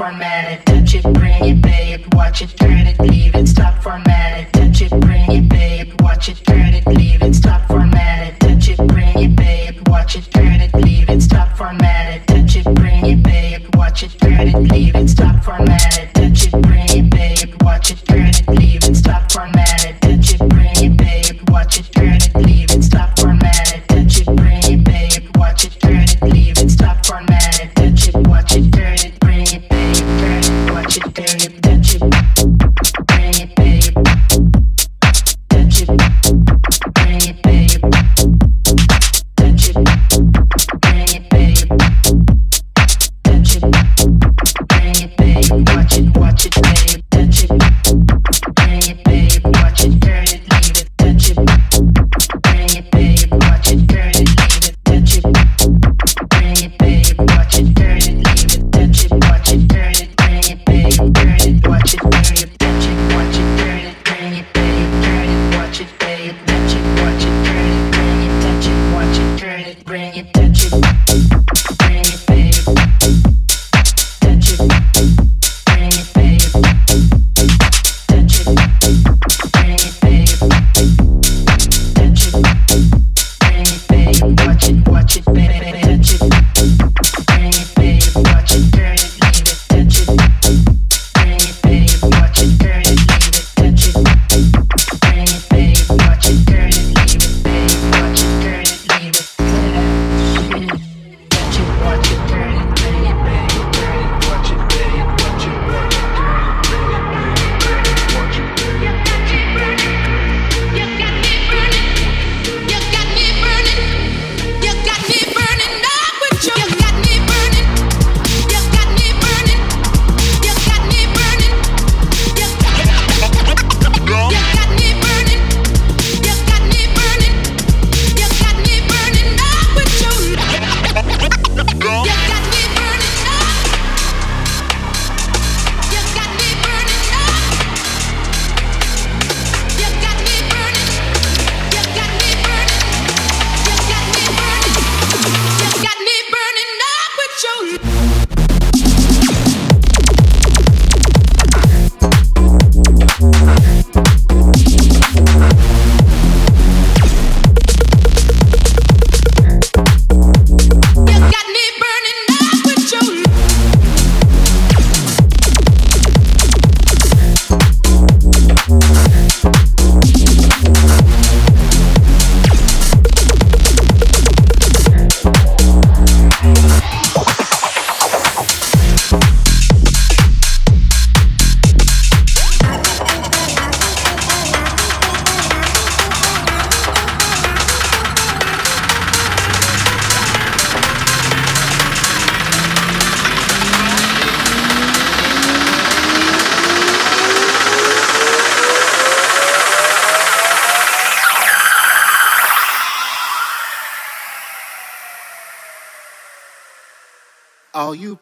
format it, touch it, bring it, babe? it, watch it,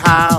house.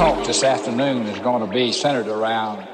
talk this afternoon is going to be centered around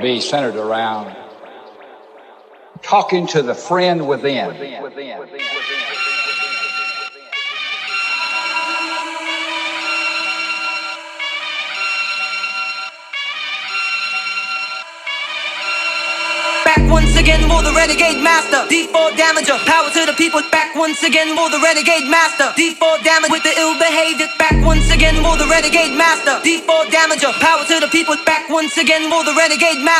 be centered around talking to the friend within. Back once again, more the renegade master. D4 damager, power to the people. Back once again, more the renegade master. D4 damage with the ill behavior. Back once again, more the renegade master. D4 damager, power to the people. Back once again, more the renegade master.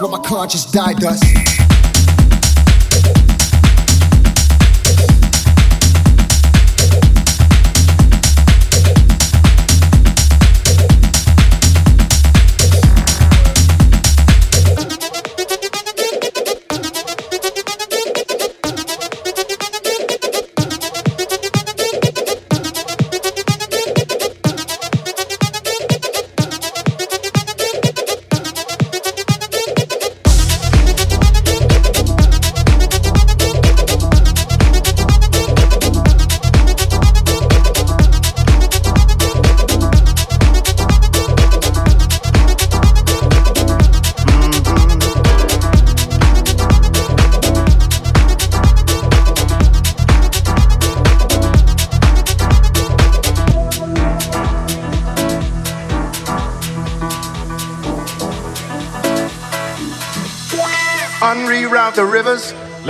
what my conscious died does.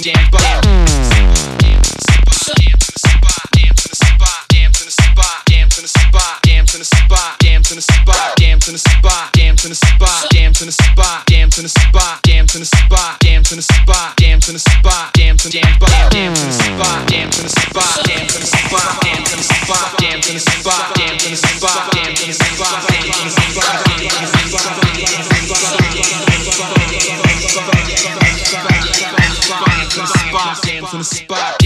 Damn, from the spot. Damn, from the spot. Damn, from the spot. Damn, from the spot. Damn, from the spot. Damn, from the spot. Damn, from the spot. Damn, from the spot. Damn, from the spot. Damn, from the spot. Damn, from the spot. Damn, from the spot. Damn, from the spot. Damn, from damn fire. Damn, from the spot. Damn, on the spot.